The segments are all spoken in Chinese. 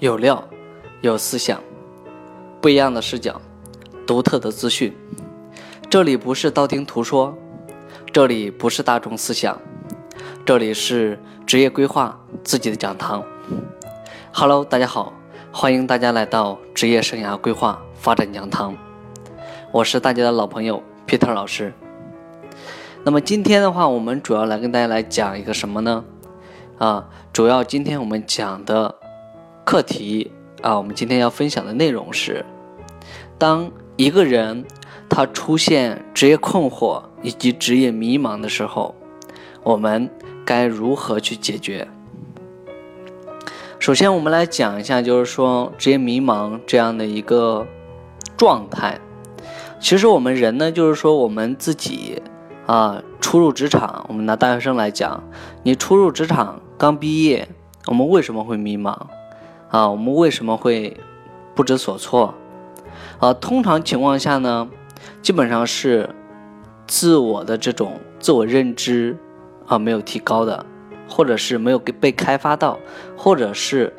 有料，有思想，不一样的视角，独特的资讯。这里不是道听途说，这里不是大众思想，这里是职业规划自己的讲堂。Hello，大家好，欢迎大家来到职业生涯规划发展讲堂。我是大家的老朋友 Peter 老师。那么今天的话，我们主要来跟大家来讲一个什么呢？啊，主要今天我们讲的。课题啊，我们今天要分享的内容是：当一个人他出现职业困惑以及职业迷茫的时候，我们该如何去解决？首先，我们来讲一下，就是说职业迷茫这样的一个状态。其实我们人呢，就是说我们自己啊，初入职场，我们拿大学生来讲，你初入职场刚毕业，我们为什么会迷茫？啊，我们为什么会不知所措？啊，通常情况下呢，基本上是自我的这种自我认知啊没有提高的，或者是没有被开发到，或者是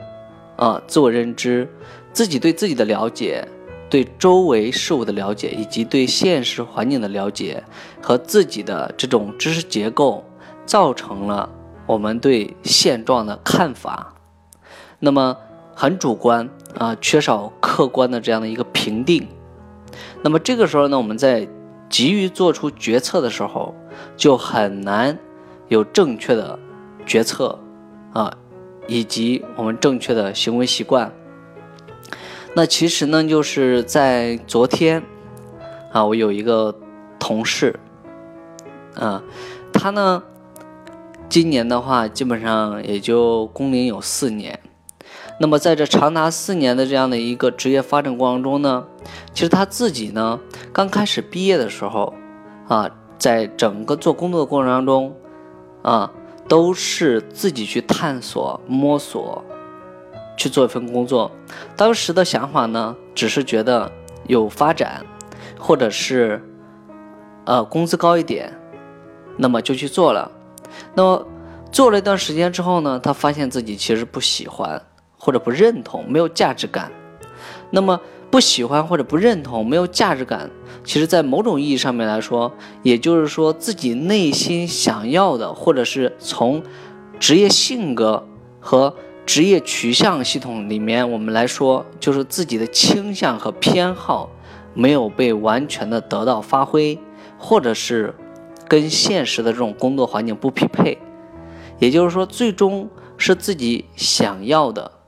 啊自我认知自己对自己的了解、对周围事物的了解，以及对现实环境的了解和自己的这种知识结构，造成了我们对现状的看法。那么。很主观啊，缺少客观的这样的一个评定。那么这个时候呢，我们在急于做出决策的时候，就很难有正确的决策啊，以及我们正确的行为习惯。那其实呢，就是在昨天啊，我有一个同事啊，他呢，今年的话，基本上也就工龄有四年。那么在这长达四年的这样的一个职业发展过程中呢，其实他自己呢刚开始毕业的时候，啊，在整个做工作的过程当中，啊，都是自己去探索、摸索，去做一份工作。当时的想法呢，只是觉得有发展，或者是，呃，工资高一点，那么就去做了。那么做了一段时间之后呢，他发现自己其实不喜欢。或者不认同，没有价值感，那么不喜欢或者不认同，没有价值感，其实，在某种意义上面来说，也就是说自己内心想要的，或者是从职业性格和职业取向系统里面，我们来说，就是自己的倾向和偏好没有被完全的得到发挥，或者是跟现实的这种工作环境不匹配，也就是说，最终是自己想要的。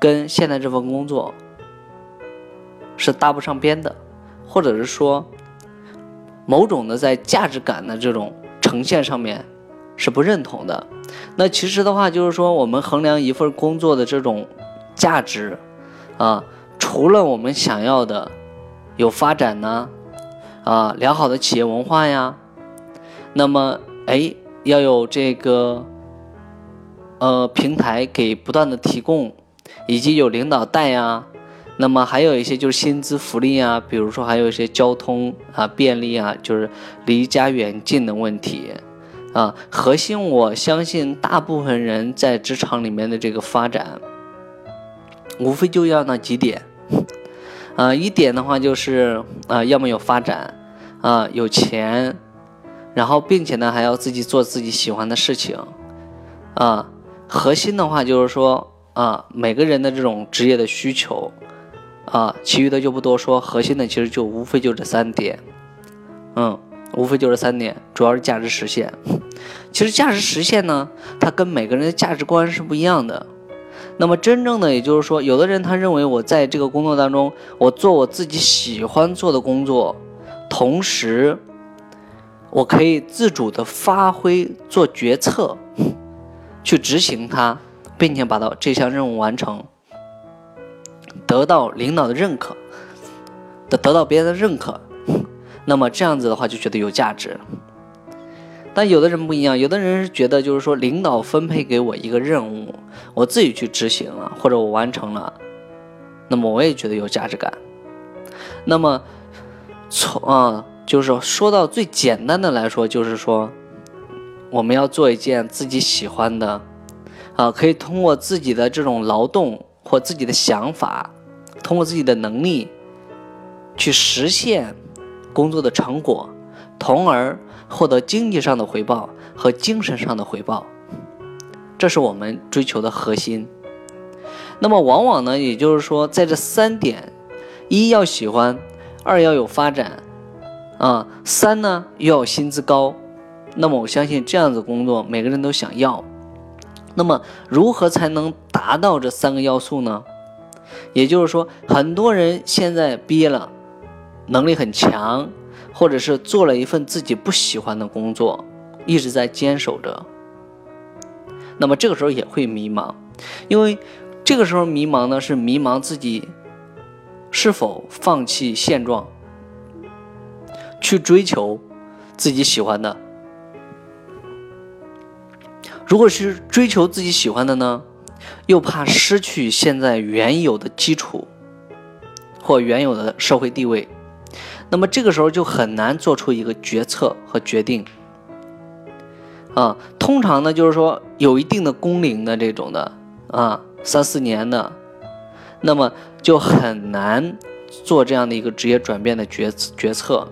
跟现在这份工作是搭不上边的，或者是说某种的在价值感的这种呈现上面是不认同的。那其实的话，就是说我们衡量一份工作的这种价值啊，除了我们想要的有发展呢，啊良好的企业文化呀，那么哎要有这个呃平台给不断的提供。以及有领导带呀，那么还有一些就是薪资福利啊，比如说还有一些交通啊便利啊，就是离家远近的问题啊。核心我相信大部分人在职场里面的这个发展，无非就要那几点啊。一点的话就是啊，要么有发展啊，有钱，然后并且呢还要自己做自己喜欢的事情啊。核心的话就是说。啊，每个人的这种职业的需求，啊，其余的就不多说。核心的其实就无非就这三点，嗯，无非就这三点，主要是价值实现。其实价值实现呢，它跟每个人的价值观是不一样的。那么真正的，也就是说，有的人他认为我在这个工作当中，我做我自己喜欢做的工作，同时我可以自主的发挥做决策，去执行它。并且把到这项任务完成，得到领导的认可，得得到别人的认可，那么这样子的话就觉得有价值。但有的人不一样，有的人是觉得就是说领导分配给我一个任务，我自己去执行了或者我完成了，那么我也觉得有价值感。那么从啊，就是说到最简单的来说，就是说我们要做一件自己喜欢的。啊，可以通过自己的这种劳动或自己的想法，通过自己的能力去实现工作的成果，从而获得经济上的回报和精神上的回报，这是我们追求的核心。那么，往往呢，也就是说，在这三点：一要喜欢，二要有发展，啊，三呢又要薪资高。那么，我相信这样子工作，每个人都想要。那么，如何才能达到这三个要素呢？也就是说，很多人现在毕业了，能力很强，或者是做了一份自己不喜欢的工作，一直在坚守着。那么这个时候也会迷茫，因为这个时候迷茫呢，是迷茫自己是否放弃现状，去追求自己喜欢的。如果是追求自己喜欢的呢，又怕失去现在原有的基础或原有的社会地位，那么这个时候就很难做出一个决策和决定。啊，通常呢就是说有一定的工龄的这种的啊，三四年的，那么就很难做这样的一个职业转变的决决策。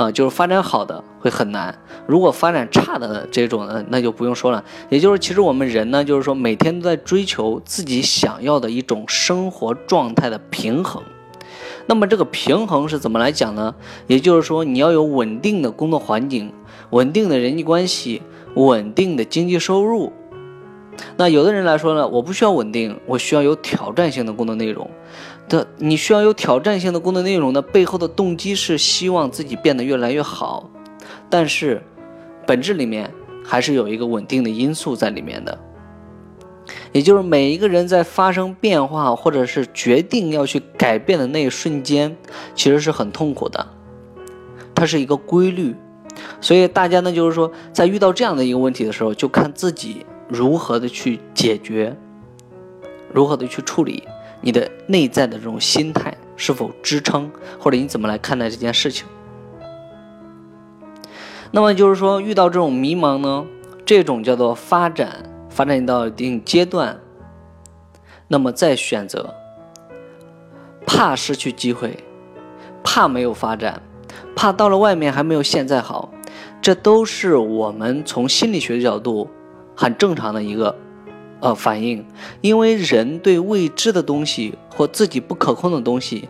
啊，就是发展好的会很难，如果发展差的这种呢，那就不用说了。也就是其实我们人呢，就是说每天都在追求自己想要的一种生活状态的平衡。那么这个平衡是怎么来讲呢？也就是说你要有稳定的工作环境、稳定的人际关系、稳定的经济收入。那有的人来说呢，我不需要稳定，我需要有挑战性的工作内容。的，你需要有挑战性的工作内容的背后的动机是希望自己变得越来越好，但是本质里面还是有一个稳定的因素在里面的，也就是每一个人在发生变化或者是决定要去改变的那一瞬间，其实是很痛苦的，它是一个规律，所以大家呢就是说，在遇到这样的一个问题的时候，就看自己如何的去解决，如何的去处理。你的内在的这种心态是否支撑，或者你怎么来看待这件事情？那么就是说，遇到这种迷茫呢，这种叫做发展，发展到一定阶段，那么再选择，怕失去机会，怕没有发展，怕到了外面还没有现在好，这都是我们从心理学角度很正常的一个。呃，反应，因为人对未知的东西或自己不可控的东西，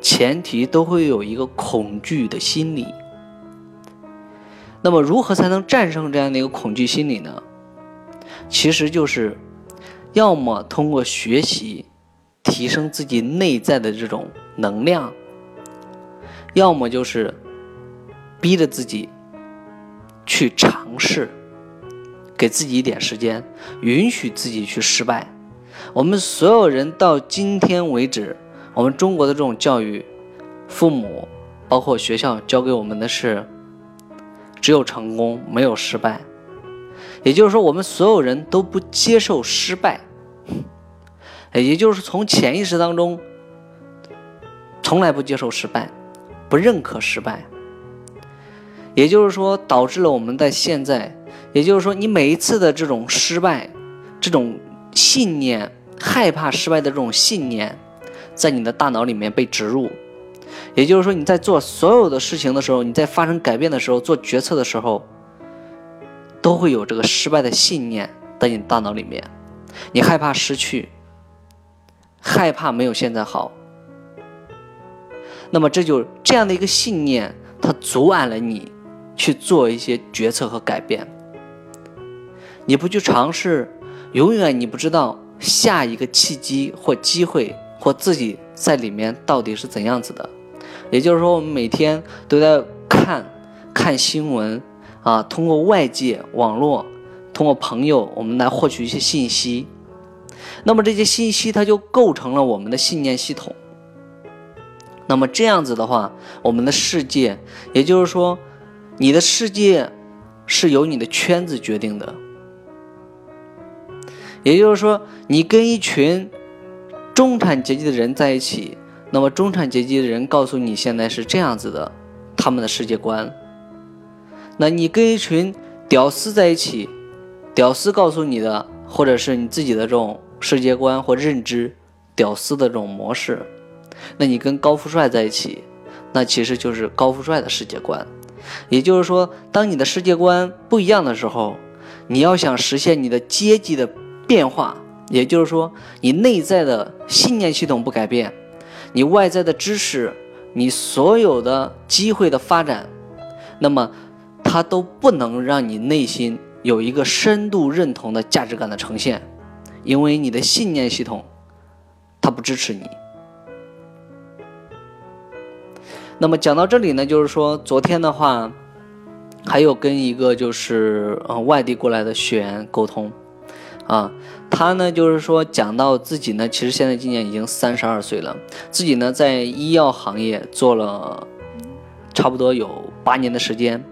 前提都会有一个恐惧的心理。那么，如何才能战胜这样的一个恐惧心理呢？其实就是，要么通过学习提升自己内在的这种能量，要么就是逼着自己去尝试。给自己一点时间，允许自己去失败。我们所有人到今天为止，我们中国的这种教育，父母包括学校教给我们的是，只有成功没有失败。也就是说，我们所有人都不接受失败，也就是从潜意识当中，从来不接受失败，不认可失败。也就是说，导致了我们在现在。也就是说，你每一次的这种失败，这种信念，害怕失败的这种信念，在你的大脑里面被植入。也就是说，你在做所有的事情的时候，你在发生改变的时候，做决策的时候，都会有这个失败的信念在你大脑里面。你害怕失去，害怕没有现在好。那么，这就这样的一个信念，它阻碍了你去做一些决策和改变。你不去尝试，永远你不知道下一个契机或机会或自己在里面到底是怎样子的。也就是说，我们每天都在看看新闻啊，通过外界网络，通过朋友，我们来获取一些信息。那么这些信息它就构成了我们的信念系统。那么这样子的话，我们的世界，也就是说，你的世界是由你的圈子决定的。也就是说，你跟一群中产阶级的人在一起，那么中产阶级的人告诉你现在是这样子的，他们的世界观。那你跟一群屌丝在一起，屌丝告诉你的，或者是你自己的这种世界观或认知屌丝的这种模式，那你跟高富帅在一起，那其实就是高富帅的世界观。也就是说，当你的世界观不一样的时候，你要想实现你的阶级的变化，也就是说，你内在的信念系统不改变，你外在的知识，你所有的机会的发展，那么它都不能让你内心有一个深度认同的价值感的呈现，因为你的信念系统它不支持你。那么讲到这里呢，就是说昨天的话，还有跟一个就是呃外地过来的学员沟通，啊，他呢就是说讲到自己呢，其实现在今年已经三十二岁了，自己呢在医药行业做了差不多有八年的时间，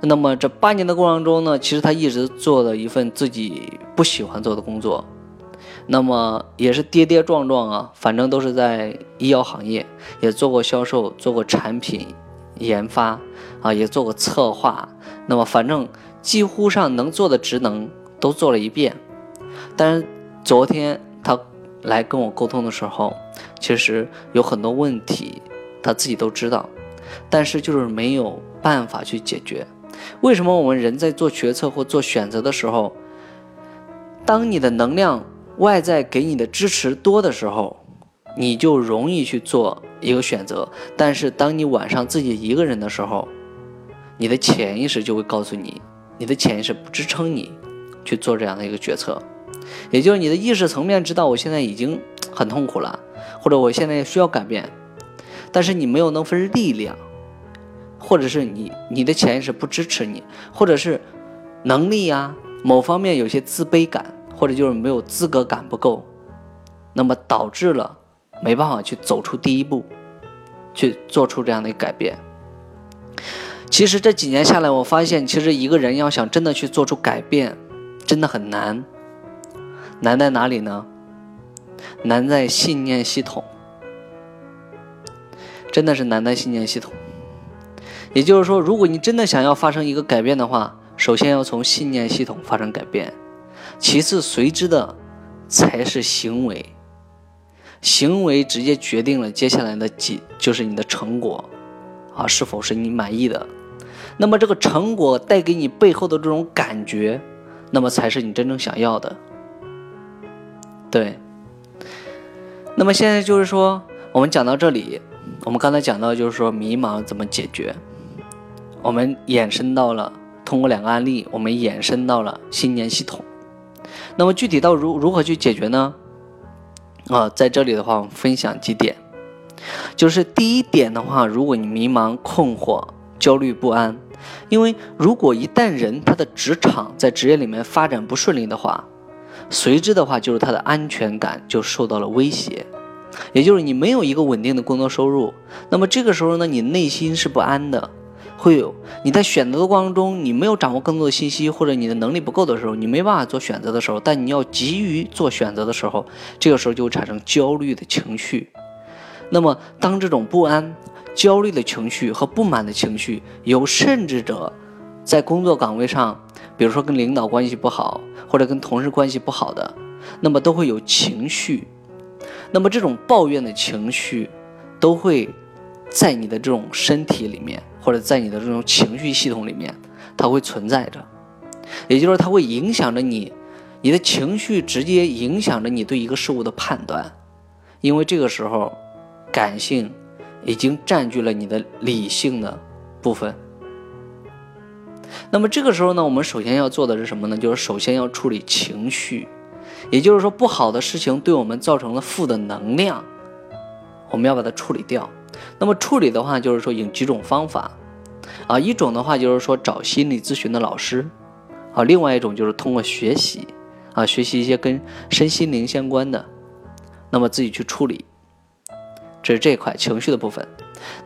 那么这八年的过程中呢，其实他一直做了一份自己不喜欢做的工作。那么也是跌跌撞撞啊，反正都是在医药行业，也做过销售，做过产品研发啊，也做过策划。那么反正几乎上能做的职能都做了一遍。但是昨天他来跟我沟通的时候，其实有很多问题他自己都知道，但是就是没有办法去解决。为什么我们人在做决策或做选择的时候，当你的能量？外在给你的支持多的时候，你就容易去做一个选择。但是当你晚上自己一个人的时候，你的潜意识就会告诉你，你的潜意识不支撑你去做这样的一个决策。也就是你的意识层面知道我现在已经很痛苦了，或者我现在需要改变，但是你没有那份力量，或者是你你的潜意识不支持你，或者是能力呀某方面有些自卑感。或者就是没有资格感不够，那么导致了没办法去走出第一步，去做出这样的改变。其实这几年下来，我发现，其实一个人要想真的去做出改变，真的很难。难在哪里呢？难在信念系统，真的是难在信念系统。也就是说，如果你真的想要发生一个改变的话，首先要从信念系统发生改变。其次，随之的才是行为，行为直接决定了接下来的几就是你的成果，啊，是否是你满意的？那么这个成果带给你背后的这种感觉，那么才是你真正想要的。对。那么现在就是说，我们讲到这里，我们刚才讲到就是说迷茫怎么解决，我们延伸到了通过两个案例，我们延伸到了信念系统。那么具体到如如何去解决呢？啊，在这里的话，我们分享几点，就是第一点的话，如果你迷茫、困惑、焦虑不安，因为如果一旦人他的职场在职业里面发展不顺利的话，随之的话就是他的安全感就受到了威胁，也就是你没有一个稳定的工作收入，那么这个时候呢，你内心是不安的。会有你在选择的过程中，你没有掌握更多的信息，或者你的能力不够的时候，你没办法做选择的时候，但你要急于做选择的时候，这个时候就会产生焦虑的情绪。那么，当这种不安、焦虑的情绪和不满的情绪，有甚至者在工作岗位上，比如说跟领导关系不好，或者跟同事关系不好的，那么都会有情绪。那么这种抱怨的情绪，都会在你的这种身体里面。或者在你的这种情绪系统里面，它会存在着，也就是说，它会影响着你，你的情绪直接影响着你对一个事物的判断，因为这个时候，感性已经占据了你的理性的部分。那么这个时候呢，我们首先要做的是什么呢？就是首先要处理情绪，也就是说，不好的事情对我们造成了负的能量，我们要把它处理掉。那么处理的话，就是说有几种方法，啊，一种的话就是说找心理咨询的老师，啊，另外一种就是通过学习，啊，学习一些跟身心灵相关的，那么自己去处理，这是这一块情绪的部分。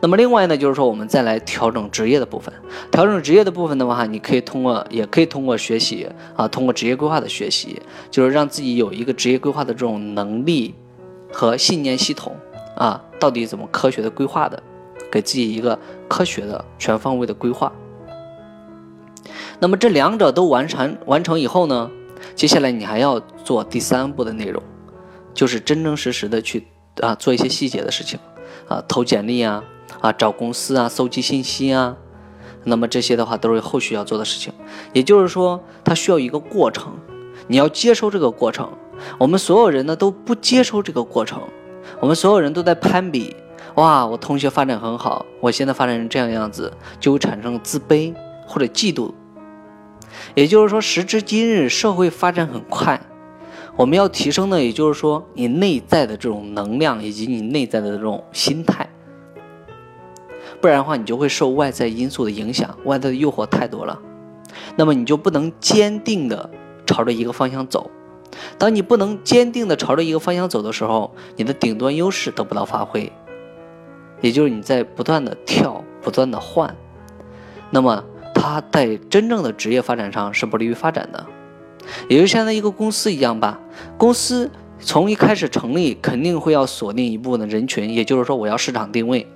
那么另外呢，就是说我们再来调整职业的部分，调整职业的部分的话，你可以通过，也可以通过学习，啊，通过职业规划的学习，就是让自己有一个职业规划的这种能力和信念系统。啊，到底怎么科学的规划的？给自己一个科学的全方位的规划。那么这两者都完成完成以后呢，接下来你还要做第三步的内容，就是真真实实的去啊做一些细节的事情，啊投简历啊，啊找公司啊，搜集信息啊，那么这些的话都是后续要做的事情。也就是说，它需要一个过程，你要接受这个过程。我们所有人呢都不接受这个过程，我们所有人都在攀比。哇，我同学发展很好，我现在发展成这样样子，就会产生自卑或者嫉妒。也就是说，时至今日，社会发展很快，我们要提升的，也就是说，你内在的这种能量以及你内在的这种心态，不然的话，你就会受外在因素的影响，外在的诱惑太多了，那么你就不能坚定的朝着一个方向走。当你不能坚定的朝着一个方向走的时候，你的顶端优势得不到发挥，也就是你在不断的跳，不断的换，那么。它在真正的职业发展上是不利于发展的，也就像一个公司一样吧。公司从一开始成立，肯定会要锁定一部分的人群，也就是说，我要市场定位。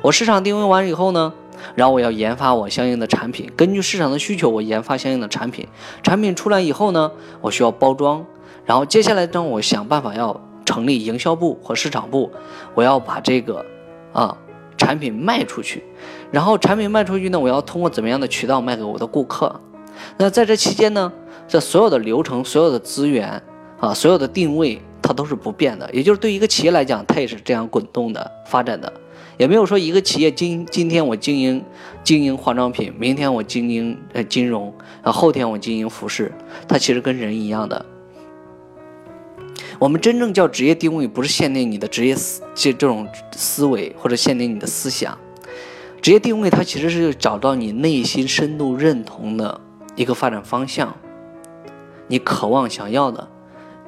我市场定位完以后呢，然后我要研发我相应的产品，根据市场的需求，我研发相应的产品。产品出来以后呢，我需要包装，然后接下来呢，我想办法要成立营销部和市场部，我要把这个啊产品卖出去。然后产品卖出去呢，我要通过怎么样的渠道卖给我的顾客？那在这期间呢，这所有的流程、所有的资源啊、所有的定位，它都是不变的。也就是对一个企业来讲，它也是这样滚动的发展的，也没有说一个企业今今天我经营经营化妆品，明天我经营呃金融，啊后天我经营服饰，它其实跟人一样的。我们真正叫职业定位，不是限定你的职业思这这种思维，或者限定你的思想。职业定位，它其实是找到你内心深度认同的一个发展方向，你渴望想要的，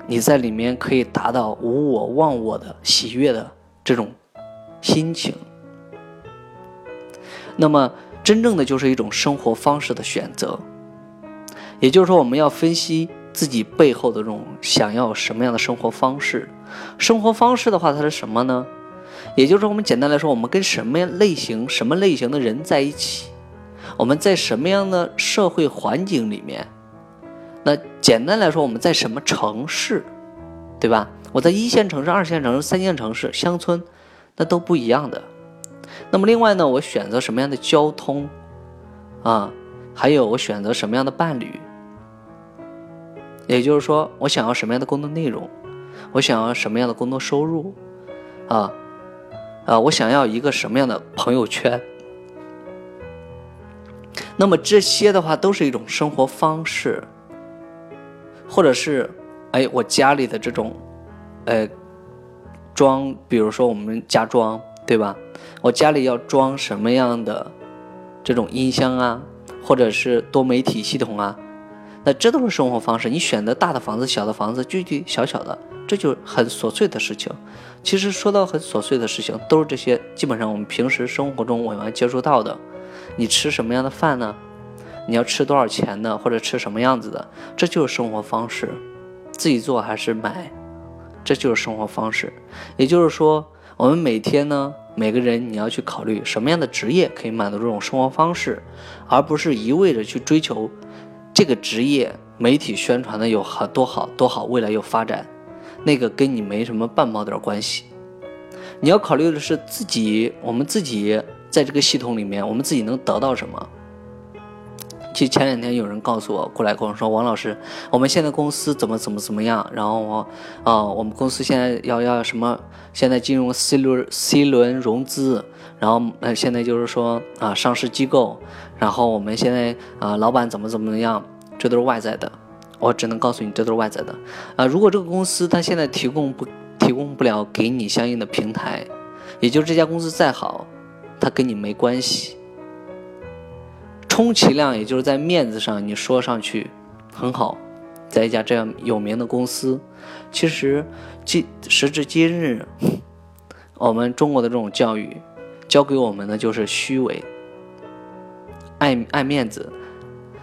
你在里面可以达到无我忘我的喜悦的这种心情。那么，真正的就是一种生活方式的选择，也就是说，我们要分析自己背后的这种想要什么样的生活方式。生活方式的话，它是什么呢？也就是说，我们简单来说，我们跟什么类型、什么类型的人在一起，我们在什么样的社会环境里面，那简单来说，我们在什么城市，对吧？我在一线城市、二线城市、三线城市、乡村，那都不一样的。那么另外呢，我选择什么样的交通啊？还有我选择什么样的伴侣？也就是说，我想要什么样的工作内容？我想要什么样的工作收入？啊？啊，我想要一个什么样的朋友圈？那么这些的话都是一种生活方式，或者是，哎，我家里的这种，呃，装，比如说我们家装，对吧？我家里要装什么样的这种音箱啊，或者是多媒体系统啊？那这都是生活方式。你选择大的房子、小的房子、具体小小的，这就很琐碎的事情。其实说到很琐碎的事情，都是这些基本上我们平时生活中我们接触到的。你吃什么样的饭呢？你要吃多少钱的，或者吃什么样子的，这就是生活方式。自己做还是买，这就是生活方式。也就是说，我们每天呢，每个人你要去考虑什么样的职业可以满足这种生活方式，而不是一味的去追求这个职业媒体宣传的有好多好多好，未来有发展。那个跟你没什么半毛点关系，你要考虑的是自己，我们自己在这个系统里面，我们自己能得到什么？其实前两天有人告诉我过来跟我说，王老师，我们现在公司怎么怎么怎么样？然后我，啊，我们公司现在要要什么？现在进入 C 轮 C 轮融资，然后呃，现在就是说啊，上市机构，然后我们现在啊，老板怎么怎么样？这都是外在的。我只能告诉你，这都是外在的，啊，如果这个公司它现在提供不提供不了给你相应的平台，也就是这家公司再好，它跟你没关系，充其量也就是在面子上你说上去很好，在一家这样有名的公司，其实今时至今日，我们中国的这种教育教给我们的就是虚伪，爱爱面子。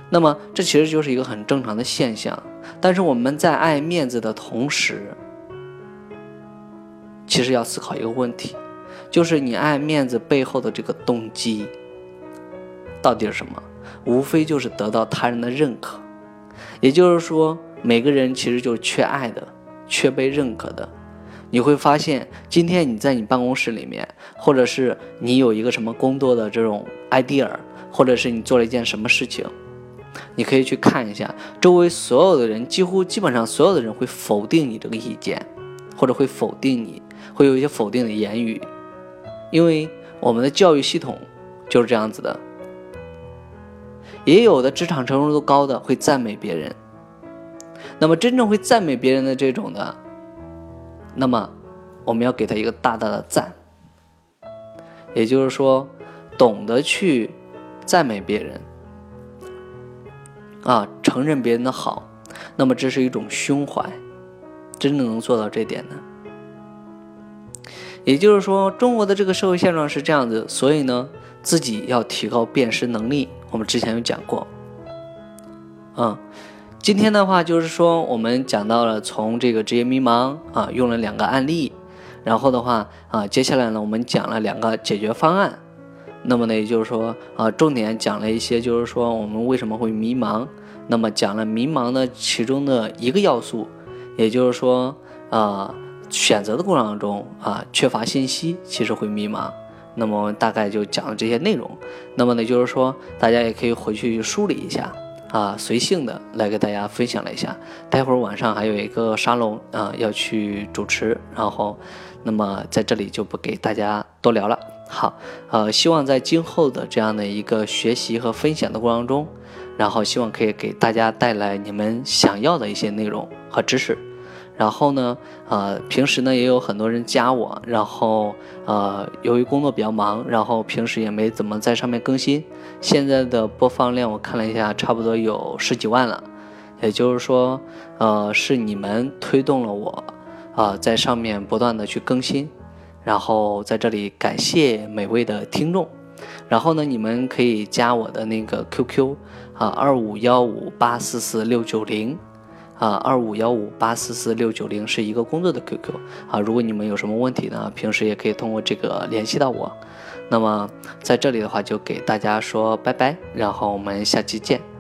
那么，这其实就是一个很正常的现象。但是我们在爱面子的同时，其实要思考一个问题，就是你爱面子背后的这个动机到底是什么？无非就是得到他人的认可。也就是说，每个人其实就是缺爱的，缺被认可的。你会发现，今天你在你办公室里面，或者是你有一个什么工作的这种 idea，或者是你做了一件什么事情，你可以去看一下，周围所有的人，几乎基本上所有的人会否定你这个意见，或者会否定你，会有一些否定的言语，因为我们的教育系统就是这样子的。也有的职场成熟度高的会赞美别人，那么真正会赞美别人的这种的。那么，我们要给他一个大大的赞，也就是说，懂得去赞美别人，啊，承认别人的好，那么这是一种胸怀，真正能做到这点的。也就是说，中国的这个社会现状是这样子，所以呢，自己要提高辨识能力。我们之前有讲过，嗯。今天的话就是说，我们讲到了从这个职业迷茫啊，用了两个案例，然后的话啊，接下来呢，我们讲了两个解决方案。那么呢，也就是说啊，重点讲了一些，就是说我们为什么会迷茫。那么讲了迷茫的其中的一个要素，也就是说啊，选择的过程当中啊，缺乏信息，其实会迷茫。那么大概就讲了这些内容。那么呢，就是说大家也可以回去梳理一下。啊，随性的来给大家分享了一下。待会儿晚上还有一个沙龙啊，要去主持，然后，那么在这里就不给大家多聊了。好，呃，希望在今后的这样的一个学习和分享的过程中，然后希望可以给大家带来你们想要的一些内容和知识。然后呢，呃，平时呢也有很多人加我，然后呃，由于工作比较忙，然后平时也没怎么在上面更新。现在的播放量我看了一下，差不多有十几万了，也就是说，呃，是你们推动了我，啊，在上面不断的去更新。然后在这里感谢每位的听众。然后呢，你们可以加我的那个 QQ，啊，二五幺五八四四六九零。啊，二五幺五八四四六九零是一个工作的 QQ 啊。如果你们有什么问题呢，平时也可以通过这个联系到我。那么在这里的话，就给大家说拜拜，然后我们下期见。